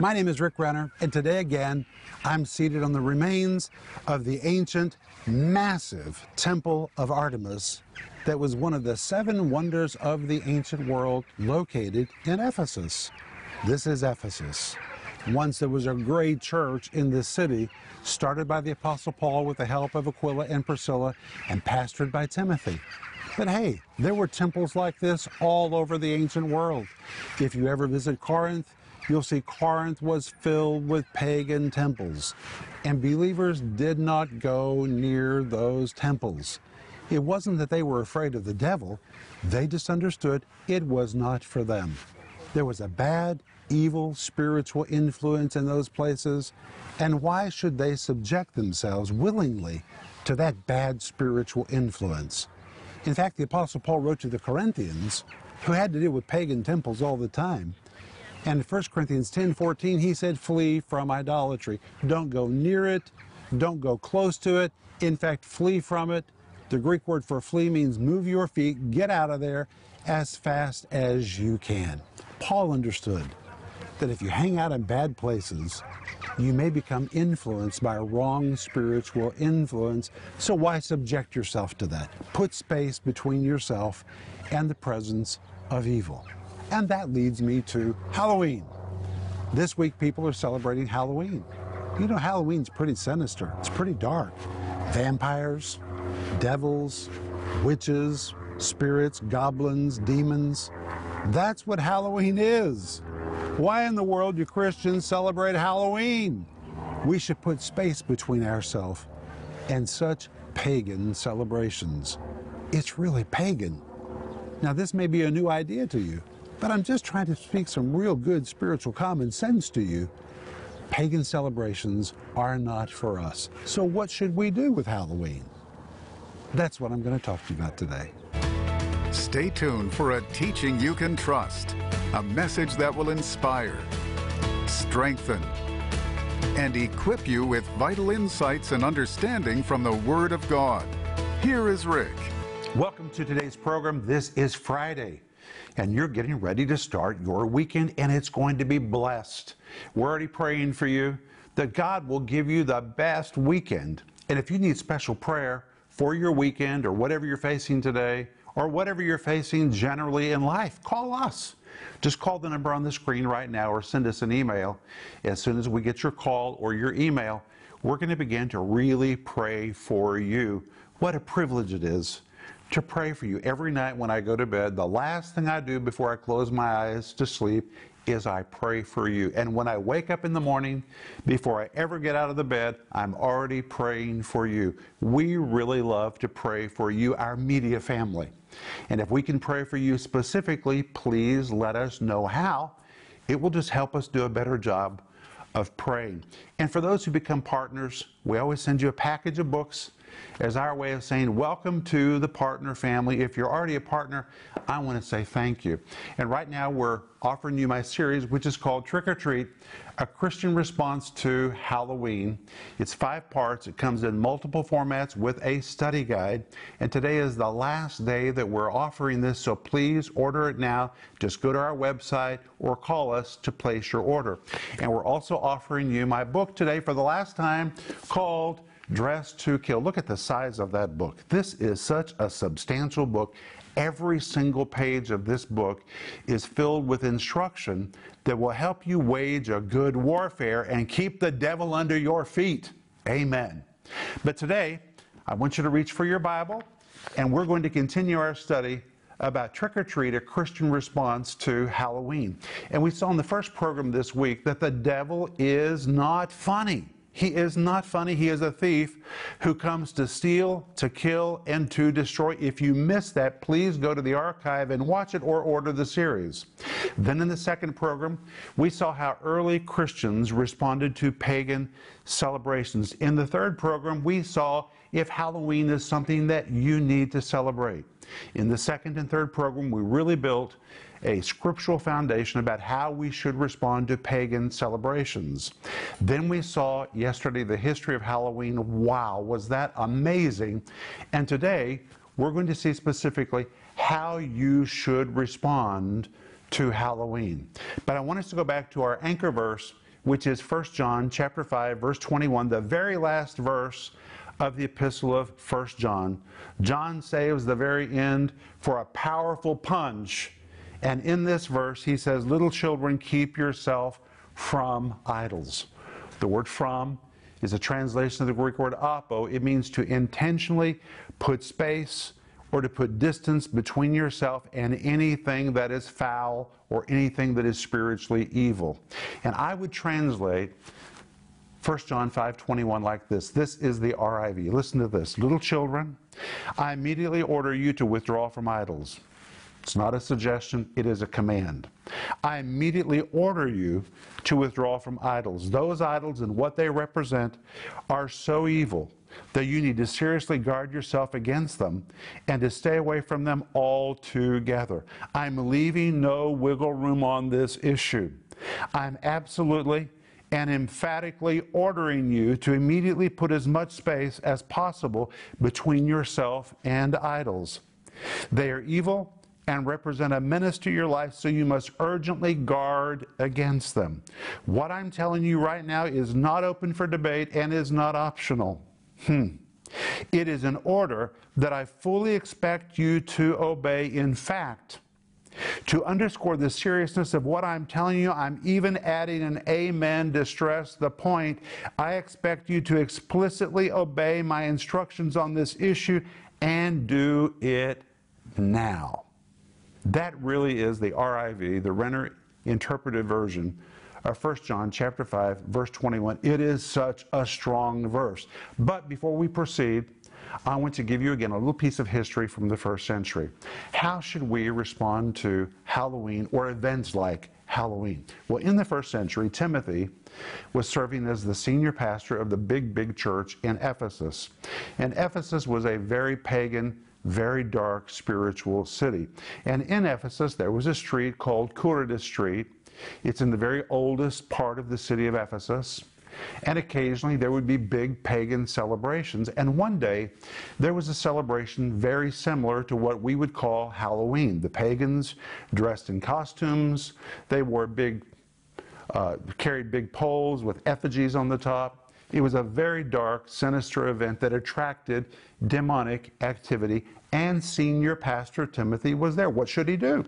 My name is Rick Renner, and today again, I'm seated on the remains of the ancient, massive Temple of Artemis that was one of the seven wonders of the ancient world located in Ephesus. This is Ephesus. Once there was a great church in this city, started by the Apostle Paul with the help of Aquila and Priscilla, and pastored by Timothy. But hey, there were temples like this all over the ancient world. If you ever visit Corinth, you'll see Corinth was filled with pagan temples, and believers did not go near those temples. It wasn't that they were afraid of the devil, they just understood it was not for them. There was a bad, evil spiritual influence in those places, and why should they subject themselves willingly to that bad spiritual influence? In fact, the Apostle Paul wrote to the Corinthians, who had to deal with pagan temples all the time, and in 1 Corinthians 10 14, he said, Flee from idolatry. Don't go near it. Don't go close to it. In fact, flee from it. The Greek word for flee means move your feet, get out of there as fast as you can. Paul understood that if you hang out in bad places, you may become influenced by a wrong spiritual influence. So why subject yourself to that? Put space between yourself and the presence of evil. And that leads me to Halloween. This week, people are celebrating Halloween. You know, Halloween's pretty sinister, it's pretty dark. Vampires, devils, witches, spirits, goblins, demons. That's what Halloween is. Why in the world do Christians celebrate Halloween? We should put space between ourselves and such pagan celebrations. It's really pagan. Now, this may be a new idea to you. But I'm just trying to speak some real good spiritual common sense to you. Pagan celebrations are not for us. So, what should we do with Halloween? That's what I'm going to talk to you about today. Stay tuned for a teaching you can trust, a message that will inspire, strengthen, and equip you with vital insights and understanding from the Word of God. Here is Rick. Welcome to today's program. This is Friday and you're getting ready to start your weekend, and it's going to be blessed. We're already praying for you that God will give you the best weekend. And if you need special prayer for your weekend or whatever you're facing today, or whatever you're facing generally in life, call us. Just call the number on the screen right now or send us an email. As soon as we get your call or your email, we're going to begin to really pray for you. What a privilege it is to pray for you every night when I go to bed. The last thing I do before I close my eyes to sleep is I pray for you. And when I wake up in the morning, before I ever get out of the bed, I'm already praying for you. We really love to pray for you, our media family. And if we can pray for you specifically, please let us know how. It will just help us do a better job of praying. And for those who become partners, we always send you a package of books as our way of saying, Welcome to the partner family. If you're already a partner, I want to say thank you. And right now, we're offering you my series, which is called Trick or Treat A Christian Response to Halloween. It's five parts, it comes in multiple formats with a study guide. And today is the last day that we're offering this, so please order it now. Just go to our website or call us to place your order. And we're also offering you my book today for the last time called Dressed to Kill. Look at the size of that book. This is such a substantial book. Every single page of this book is filled with instruction that will help you wage a good warfare and keep the devil under your feet. Amen. But today, I want you to reach for your Bible, and we're going to continue our study about trick or treat, a Christian response to Halloween. And we saw in the first program this week that the devil is not funny. He is not funny. He is a thief who comes to steal, to kill, and to destroy. If you missed that, please go to the archive and watch it or order the series. Then in the second program, we saw how early Christians responded to pagan celebrations. In the third program, we saw if Halloween is something that you need to celebrate. In the second and third program, we really built a scriptural foundation about how we should respond to pagan celebrations. Then we saw yesterday the history of Halloween. Wow, was that amazing! And today we're going to see specifically how you should respond to Halloween. But I want us to go back to our anchor verse which is 1 John chapter 5 verse 21, the very last verse of the epistle of 1 John. John saves the very end for a powerful punch. And in this verse, he says, Little children, keep yourself from idols. The word from is a translation of the Greek word apo. It means to intentionally put space or to put distance between yourself and anything that is foul or anything that is spiritually evil. And I would translate 1 John 5:21 like this. This is the RIV. Listen to this. Little children, I immediately order you to withdraw from idols. It's not a suggestion, it is a command. I immediately order you to withdraw from idols. Those idols and what they represent are so evil that you need to seriously guard yourself against them and to stay away from them altogether. I'm leaving no wiggle room on this issue. I'm absolutely and emphatically ordering you to immediately put as much space as possible between yourself and idols. They are evil and represent a menace to your life, so you must urgently guard against them. What I'm telling you right now is not open for debate and is not optional. Hmm. It is an order that I fully expect you to obey. In fact, to underscore the seriousness of what I'm telling you, I'm even adding an amen to stress the point. I expect you to explicitly obey my instructions on this issue and do it now. That really is the RIV, the Renner interpretive version of 1 John chapter 5 verse 21. It is such a strong verse. But before we proceed, I want to give you again a little piece of history from the first century. How should we respond to Halloween or events like Halloween? Well, in the first century, Timothy was serving as the senior pastor of the big, big church in Ephesus. And Ephesus was a very pagan, very dark spiritual city. And in Ephesus, there was a street called Curetes Street. It's in the very oldest part of the city of Ephesus. And occasionally there would be big pagan celebrations. And one day there was a celebration very similar to what we would call Halloween. The pagans dressed in costumes, they wore big, uh, carried big poles with effigies on the top. It was a very dark, sinister event that attracted demonic activity, and senior pastor Timothy was there. What should he do?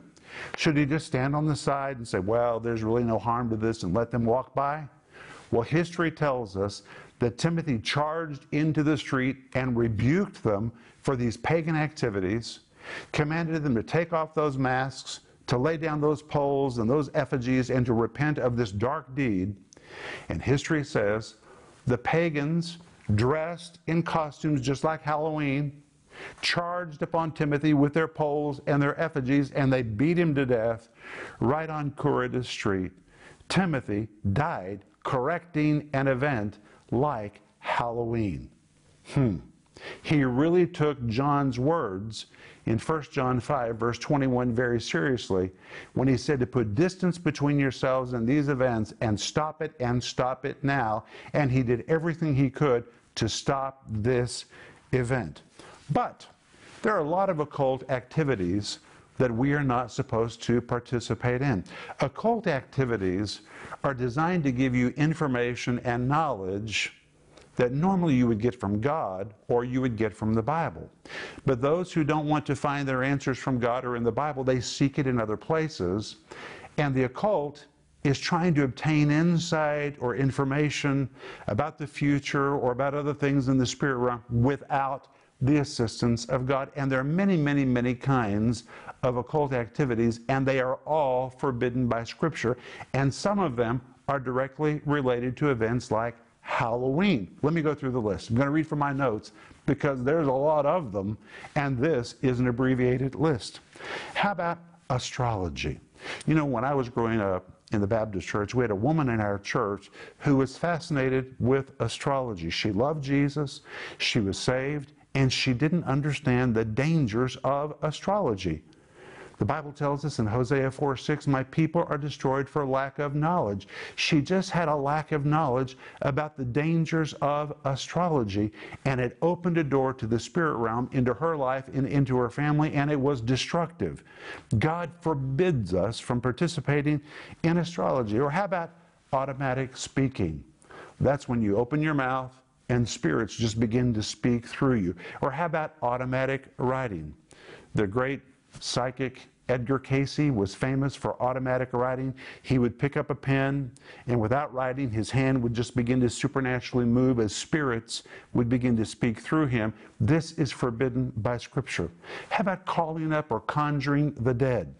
Should he just stand on the side and say, Well, there's really no harm to this and let them walk by? Well, history tells us that Timothy charged into the street and rebuked them for these pagan activities, commanded them to take off those masks, to lay down those poles and those effigies, and to repent of this dark deed. And history says the pagans, dressed in costumes just like Halloween, charged upon Timothy with their poles and their effigies, and they beat him to death right on Curetes Street. Timothy died correcting an event like Halloween. Hmm. He really took John's words in 1 John 5, verse 21, very seriously when he said to put distance between yourselves and these events and stop it and stop it now. And he did everything he could to stop this event. But there are a lot of occult activities that we are not supposed to participate in. Occult activities are designed to give you information and knowledge that normally you would get from God or you would get from the Bible. But those who don't want to find their answers from God or in the Bible, they seek it in other places. And the occult is trying to obtain insight or information about the future or about other things in the spirit realm without the assistance of God. And there are many, many, many kinds of occult activities, and they are all forbidden by Scripture. And some of them are directly related to events like Halloween. Let me go through the list. I'm going to read from my notes because there's a lot of them, and this is an abbreviated list. How about astrology? You know, when I was growing up, in the Baptist church, we had a woman in our church who was fascinated with astrology. She loved Jesus, she was saved, and she didn't understand the dangers of astrology. The Bible tells us in Hosea 4 6, My people are destroyed for lack of knowledge. She just had a lack of knowledge about the dangers of astrology, and it opened a door to the spirit realm into her life and into her family, and it was destructive. God forbids us from participating in astrology. Or how about automatic speaking? That's when you open your mouth and spirits just begin to speak through you. Or how about automatic writing? The great psychic Edgar Cayce was famous for automatic writing. He would pick up a pen, and without writing, his hand would just begin to supernaturally move as spirits would begin to speak through him. This is forbidden by Scripture. How about calling up or conjuring the dead?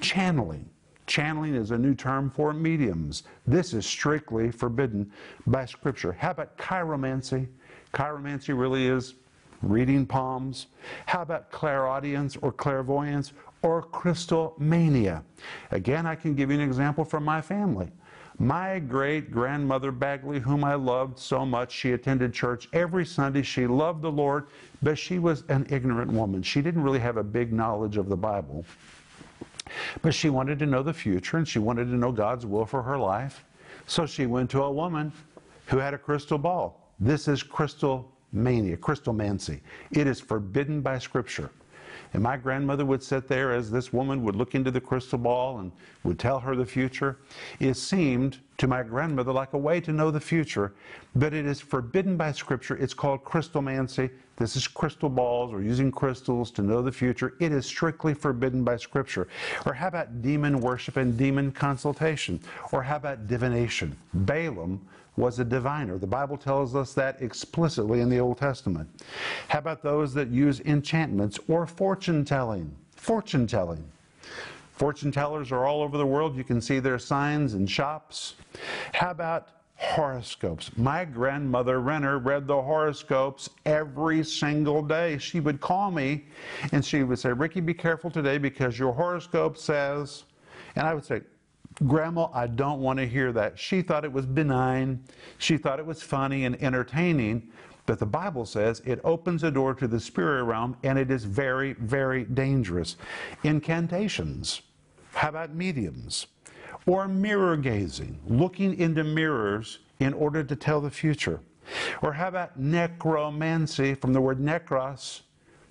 Channeling. Channeling is a new term for mediums. This is strictly forbidden by Scripture. How about chiromancy? Chiromancy really is reading palms. How about clairaudience or clairvoyance or crystal mania? Again, I can give you an example from my family. My great grandmother Bagley, whom I loved so much, she attended church every Sunday. She loved the Lord, but she was an ignorant woman. She didn't really have a big knowledge of the Bible. But she wanted to know the future and she wanted to know God's will for her life. So she went to a woman who had a crystal ball. This is crystal mania, crystal crystalmancy. It is forbidden by Scripture. And my grandmother would sit there as this woman would look into the crystal ball and would tell her the future. It seemed to my grandmother like a way to know the future, but it is forbidden by Scripture. It's called crystalmancy. This is crystal balls or using crystals to know the future. It is strictly forbidden by Scripture. Or how about demon worship and demon consultation? Or how about divination? Balaam was a diviner. The Bible tells us that explicitly in the Old Testament. How about those that use enchantments or fortune telling? Fortune telling. Fortune tellers are all over the world. You can see their signs in shops. How about horoscopes? My grandmother Renner read the horoscopes every single day. She would call me and she would say, Ricky, be careful today because your horoscope says, and I would say, Grandma, I don't want to hear that. She thought it was benign. She thought it was funny and entertaining. But the Bible says it opens a door to the spirit realm and it is very, very dangerous. Incantations. How about mediums? Or mirror gazing, looking into mirrors in order to tell the future. Or how about necromancy from the word necros,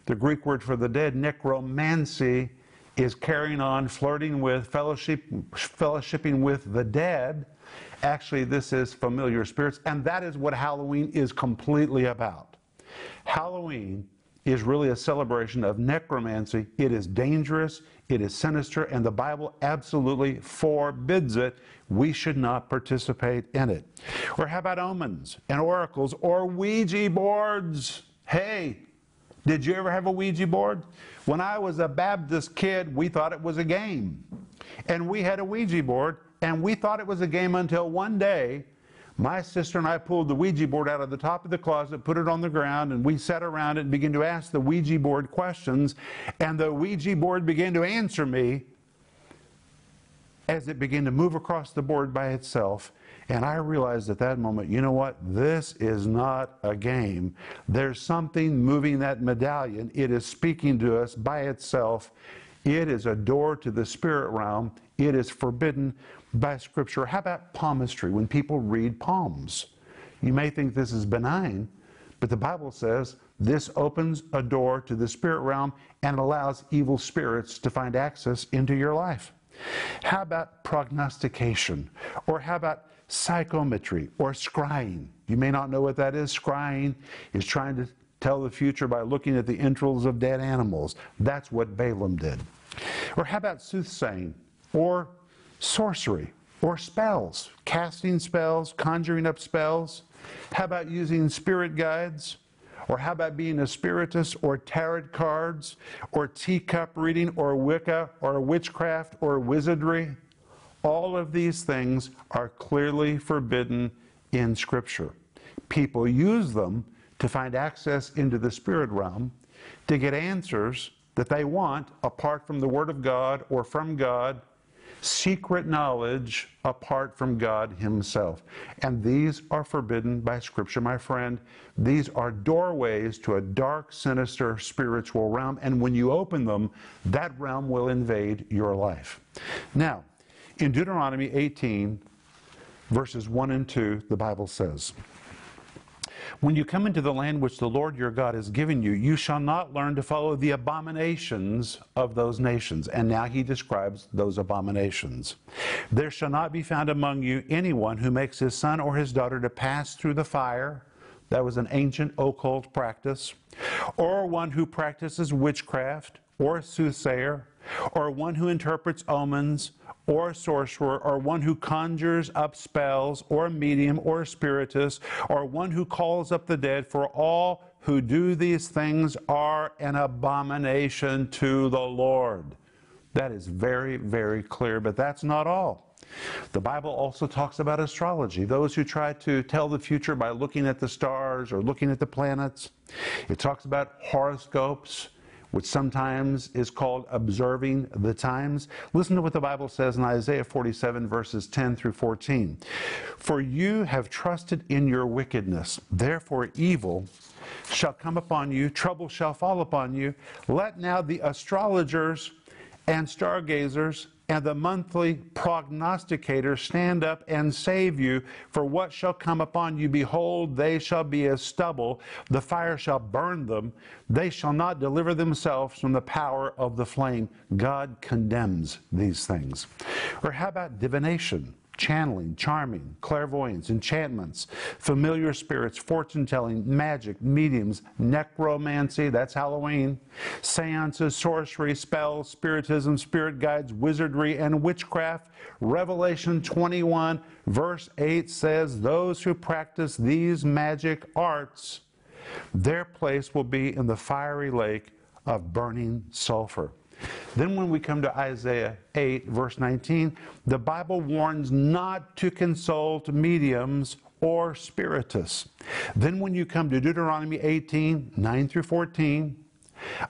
the Greek word for the dead, necromancy is carrying on, flirting with, fellowship, fellowshipping with the dead. Actually, this is familiar spirits, and that is what Halloween is completely about. Halloween is really a celebration of necromancy. It is dangerous, it is sinister, and the Bible absolutely forbids it. We should not participate in it. Or how about omens and oracles or Ouija boards? Hey, did you ever have a Ouija board? When I was a Baptist kid, we thought it was a game. And we had a Ouija board, and we thought it was a game until one day my sister and I pulled the Ouija board out of the top of the closet, put it on the ground, and we sat around it and began to ask the Ouija board questions. And the Ouija board began to answer me as it began to move across the board by itself. And I realized at that moment, you know what? This is not a game. There's something moving that medallion. It is speaking to us by itself. It is a door to the spirit realm. It is forbidden by Scripture. How about palmistry? When people read palms, you may think this is benign, but the Bible says this opens a door to the spirit realm and allows evil spirits to find access into your life. How about prognostication? Or how about psychometry or scrying? You may not know what that is. Scrying is trying to tell the future by looking at the entrails of dead animals. That's what Balaam did. Or how about soothsaying or sorcery or spells? Casting spells, conjuring up spells. How about using spirit guides? Or how about being a spiritist or tarot cards or teacup reading or Wicca or witchcraft or wizardry? All of these things are clearly forbidden in Scripture. People use them to find access into the spirit realm to get answers that they want apart from the Word of God or from God secret knowledge apart from God Himself. And these are forbidden by Scripture, my friend. These are doorways to a dark, sinister spiritual realm. And when you open them, that realm will invade your life. Now, in Deuteronomy 18, verses 1 and 2, the Bible says, When you come into the land which the Lord your God has given you, you shall not learn to follow the abominations of those nations. And now he describes those abominations. There shall not be found among you anyone who makes his son or his daughter to pass through the fire. That was an ancient occult practice. Or one who practices witchcraft, or a soothsayer, or one who interprets omens or a sorcerer, or one who conjures up spells, or a medium, or a spiritist, or one who calls up the dead, for all who do these things are an abomination to the Lord. That is very, very clear, but that's not all. The Bible also talks about astrology, those who try to tell the future by looking at the stars or looking at the planets. It talks about horoscopes, which sometimes is called observing the times. Listen to what the Bible says in Isaiah 47, verses 10 through 14. For you have trusted in your wickedness, therefore evil shall come upon you, trouble shall fall upon you. Let now the astrologers and stargazers and the monthly prognosticator stand up and save you. For what shall come upon you? Behold, they shall be as stubble. The fire shall burn them. They shall not deliver themselves from the power of the flame. God condemns these things. Or how about divination? Channeling, charming, clairvoyance, enchantments, familiar spirits, fortune telling, magic, mediums, necromancy, that's Halloween, seances, sorcery, spells, spiritism, spirit guides, wizardry, and witchcraft. Revelation 21, verse 8 says, Those who practice these magic arts, their place will be in the fiery lake of burning sulfur. Then, when we come to Isaiah 8, verse 19, the Bible warns not to consult mediums or spiritists. Then, when you come to Deuteronomy 18, 9 through 14,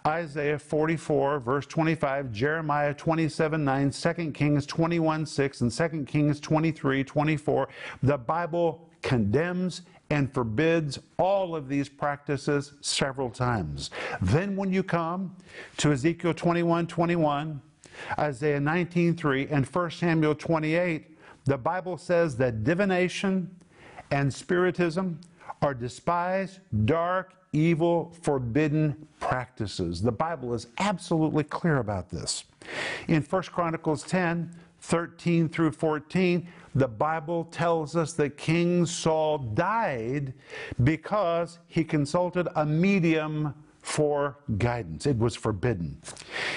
Isaiah 44, verse 25, Jeremiah 27, 9, 2 Kings 21, 6, and 2 Kings 23, 24, the Bible condemns and forbids all of these practices several times. Then, when you come to Ezekiel 21 21, Isaiah 19 3, and 1 Samuel 28, the Bible says that divination and spiritism are despised, dark, evil, forbidden practices. The Bible is absolutely clear about this. In 1 Chronicles 10, 13 through 14, the Bible tells us that King Saul died because he consulted a medium for guidance. It was forbidden.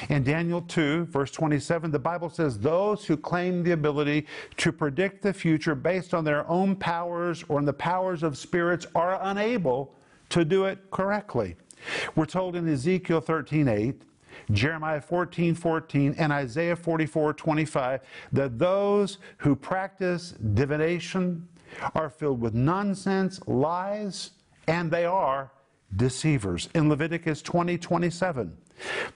In Daniel 2, verse 27, the Bible says, Those who claim the ability to predict the future based on their own powers or on the powers of spirits are unable to do it correctly. We're told in Ezekiel 13, 8, Jeremiah 14, 14, and Isaiah 44, 25, that those who practice divination are filled with nonsense, lies, and they are deceivers. In Leviticus 20, 27,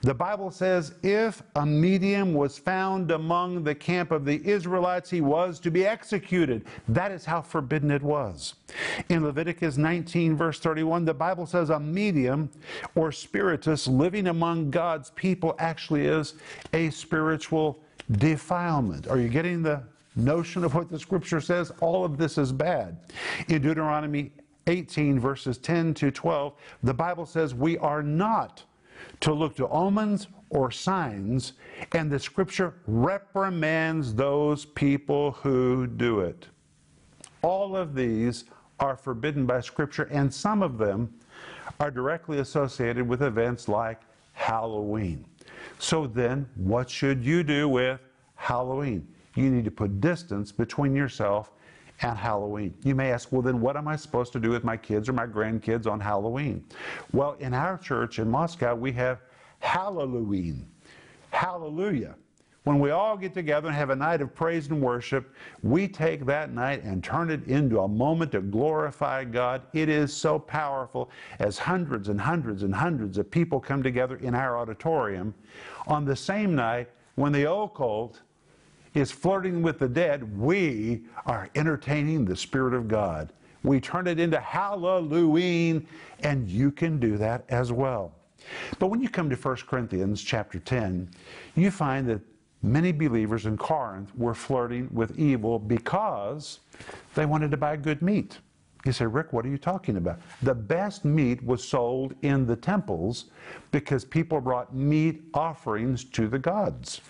the Bible says, if a medium was found among the camp of the Israelites, he was to be executed. That is how forbidden it was. In Leviticus 19, verse 31, the Bible says a medium or spiritist living among God's people actually is a spiritual defilement. Are you getting the notion of what the scripture says? All of this is bad. In Deuteronomy 18, verses 10 to 12, the Bible says we are not to look to omens or signs, and the scripture reprimands those people who do it. All of these are forbidden by scripture, and some of them are directly associated with events like Halloween. So then, what should you do with Halloween? You need to put distance between yourself and Halloween. You may ask, well, then what am I supposed to do with my kids or my grandkids on Halloween? Well, in our church in Moscow, we have Halloween. Hallelujah. When we all get together and have a night of praise and worship, we take that night and turn it into a moment to glorify God. It is so powerful as hundreds and hundreds and hundreds of people come together in our auditorium on the same night when the occult is flirting with the dead, we are entertaining the Spirit of God. We turn it into Halloween, and you can do that as well. But when you come to 1 Corinthians chapter 10, you find that many believers in Corinth were flirting with evil because they wanted to buy good meat. You say, Rick, what are you talking about? The best meat was sold in the temples because people brought meat offerings to the gods.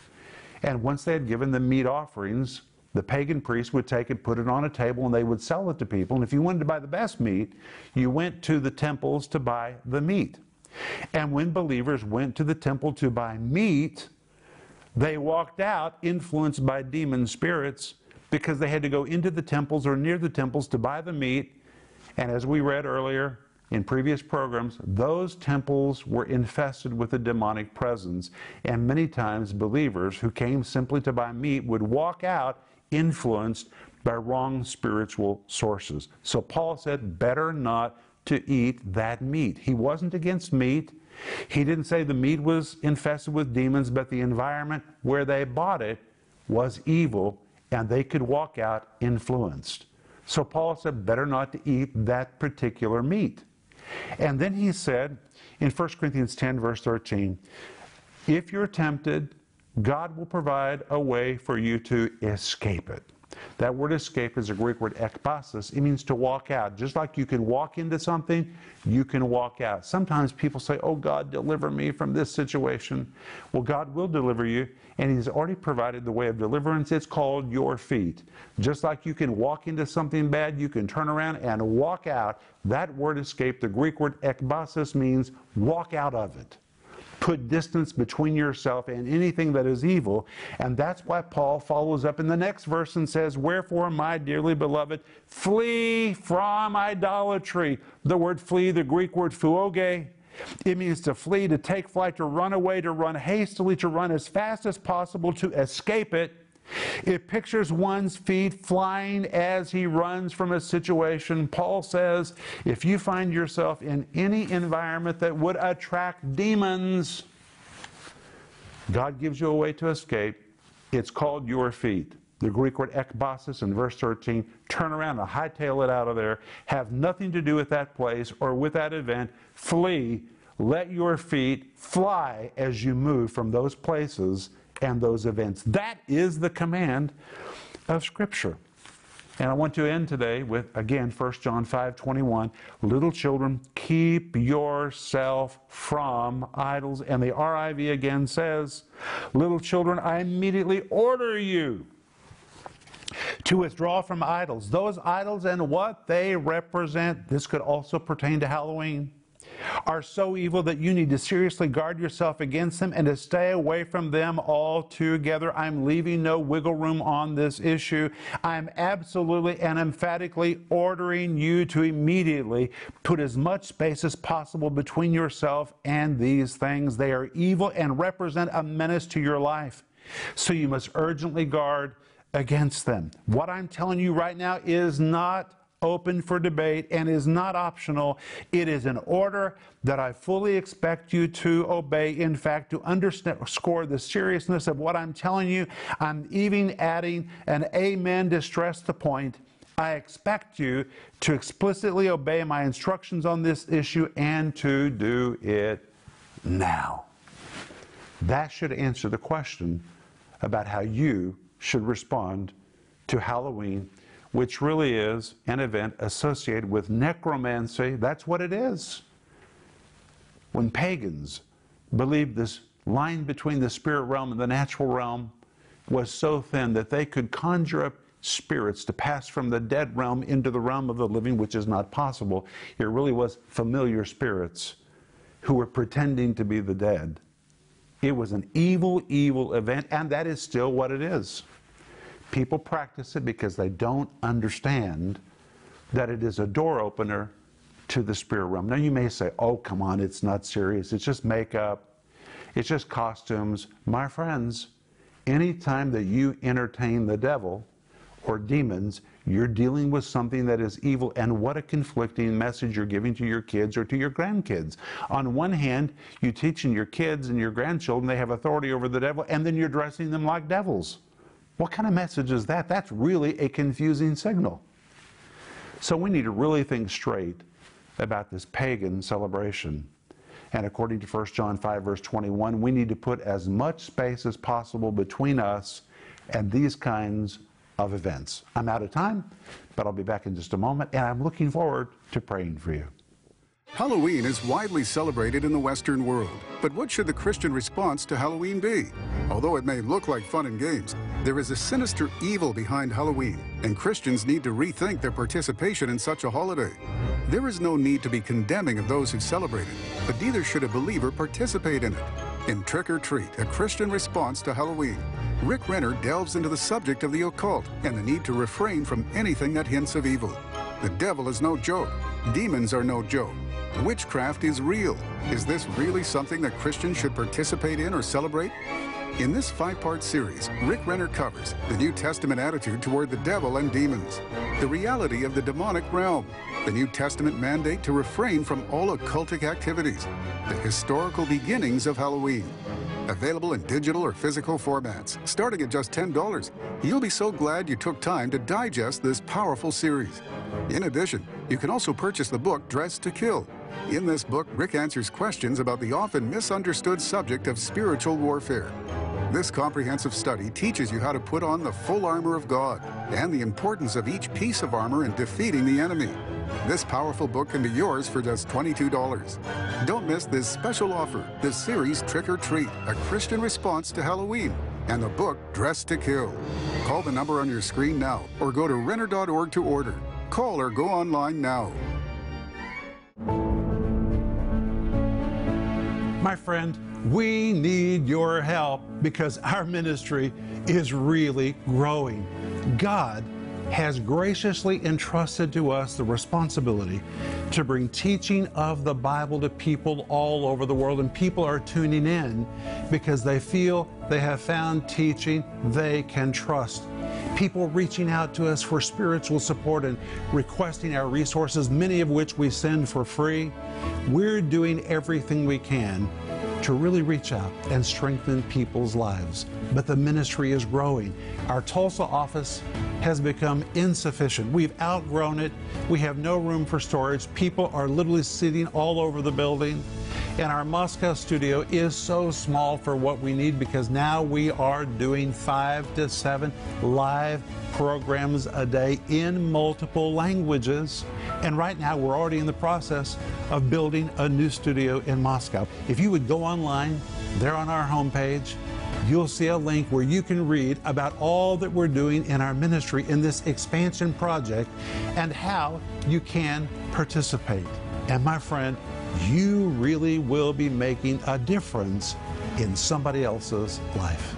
And once they had given the meat offerings, the pagan priests would take it, put it on a table, and they would sell it to people. And if you wanted to buy the best meat, you went to the temples to buy the meat. And when believers went to the temple to buy meat, they walked out influenced by demon spirits because they had to go into the temples or near the temples to buy the meat and as we read earlier in previous programs, those temples were infested with a demonic presence. And many times, believers who came simply to buy meat would walk out influenced by wrong spiritual sources. So Paul said, better not to eat that meat. He wasn't against meat. He didn't say the meat was infested with demons, but the environment where they bought it was evil, and they could walk out influenced. So Paul said, better not to eat that particular meat. And then he said in 1 Corinthians 10, verse 13, if you're tempted, God will provide a way for you to escape it. That word escape is a Greek word ekbasis. It means to walk out. Just like you can walk into something, you can walk out. Sometimes people say, Oh, God, deliver me from this situation. Well, God will deliver you, and He's already provided the way of deliverance. It's called your feet. Just like you can walk into something bad, you can turn around and walk out. That word escape, the Greek word ekbasis, means walk out of it put distance between yourself and anything that is evil. And that's why Paul follows up in the next verse and says, Wherefore, my dearly beloved, flee from idolatry. The word flee, the Greek word pheuge, it means to flee, to take flight, to run away, to run hastily, to run as fast as possible, to escape it. It pictures one's feet flying as he runs from a situation. Paul says if you find yourself in any environment that would attract demons, God gives you a way to escape. It's called your feet. The Greek word ekbasis in verse 13, turn around and hightail it out of there. Have nothing to do with that place or with that event. Flee. Let your feet fly as you move from those places and those events. That is the command of Scripture. And I want to end today with, again, 1 John 5 21. Little children, keep yourself from idols. And the RIV again says, Little children, I immediately order you to withdraw from idols. Those idols and what they represent, this could also pertain to Halloween are so evil that you need to seriously guard yourself against them and to stay away from them altogether. I'm leaving no wiggle room on this issue. I'm absolutely and emphatically ordering you to immediately put as much space as possible between yourself and these things. They are evil and represent a menace to your life. So you must urgently guard against them. What I'm telling you right now is not open for debate and is not optional. It is an order that I fully expect you to obey. In fact, to underscore the seriousness of what I'm telling you, I'm even adding an amen to stress the point. I expect you to explicitly obey my instructions on this issue and to do it now. That should answer the question about how you should respond to Halloween which really is an event associated with necromancy. That's what it is. When pagans believed this line between the spirit realm and the natural realm was so thin that they could conjure up spirits to pass from the dead realm into the realm of the living, which is not possible. It really was familiar spirits who were pretending to be the dead. It was an evil, evil event, and that is still what it is. People practice it because they don't understand that it is a door opener to the spirit realm. Now, you may say, oh, come on, it's not serious. It's just makeup, it's just costumes. My friends, anytime that you entertain the devil or demons, you're dealing with something that is evil. And what a conflicting message you're giving to your kids or to your grandkids. On one hand, you're teaching your kids and your grandchildren they have authority over the devil, and then you're dressing them like devils. What kind of message is that? That's really a confusing signal. So we need to really think straight about this pagan celebration. And according to 1 John 5, verse 21, we need to put as much space as possible between us and these kinds of events. I'm out of time, but I'll be back in just a moment, and I'm looking forward to praying for you. Halloween is widely celebrated in the Western world, but what should the Christian response to Halloween be? Although it may look like fun and games, there is a sinister evil behind Halloween, and Christians need to rethink their participation in such a holiday. There is no need to be condemning of those who celebrate it, but neither should a believer participate in it. In Trick or Treat, a Christian response to Halloween, Rick Renner delves into the subject of the occult and the need to refrain from anything that hints of evil. The devil is no joke. Demons are no joke. Witchcraft is real. Is this really something that Christians should participate in or celebrate? In this five-part series, Rick Renner covers the New Testament attitude toward the devil and demons, the reality of the demonic realm, the New Testament mandate to refrain from all occultic activities, the historical beginnings of Halloween. Available in digital or physical formats, starting at just $10. You'll be so glad you took time to digest this powerful series. In addition, you can also purchase the book Dressed to Kill. In this book, Rick answers questions about the often misunderstood subject of spiritual warfare. This comprehensive study teaches you how to put on the full armor of God and the importance of each piece of armor in defeating the enemy. This powerful book can be yours for just $22. Don't miss this special offer, the series Trick or Treat, a Christian response to Halloween, and the book Dressed to Kill. Call the number on your screen now or go to Renner.org to order. Call or go online now. My friend, we need your help because our ministry is really growing. God has graciously entrusted to us the responsibility to bring teaching of the Bible to people all over the world, and people are tuning in because they feel they have found teaching they can trust. People reaching out to us for spiritual support and requesting our resources, many of which we send for free. We're doing everything we can to really reach out and strengthen people's lives. But the ministry is growing. Our Tulsa office has become insufficient. We've outgrown it. We have no room for storage. People are literally sitting all over the building. And our Moscow studio is so small for what we need because now we are doing five to seven live programs a day in multiple languages. And right now, we're already in the process of building a new studio in Moscow. If you would go online, there on our homepage, you'll see a link where you can read about all that we're doing in our ministry in this expansion project and how you can participate. And my friend, you really will be making a difference in somebody else's life.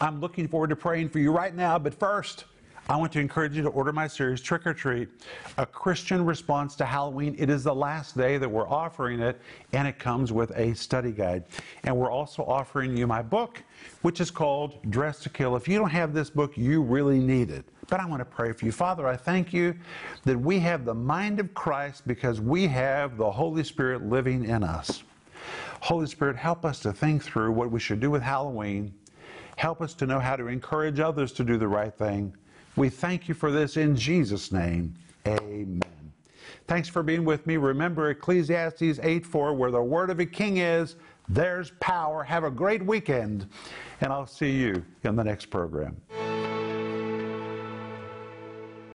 I'm looking forward to praying for you right now, but first, I want to encourage you to order my series, Trick or Treat, a Christian response to Halloween. It is the last day that we're offering it, and it comes with a study guide. And we're also offering you my book, which is called Dressed to Kill. If you don't have this book, you really need it. But I want to pray for you. Father, I thank you that we have the mind of Christ because we have the Holy Spirit living in us. Holy Spirit, help us to think through what we should do with Halloween. Help us to know how to encourage others to do the right thing. We thank you for this in Jesus' name. Amen. Thanks for being with me. Remember Ecclesiastes 8 4, where the word of a king is, there's power. Have a great weekend, and I'll see you in the next program.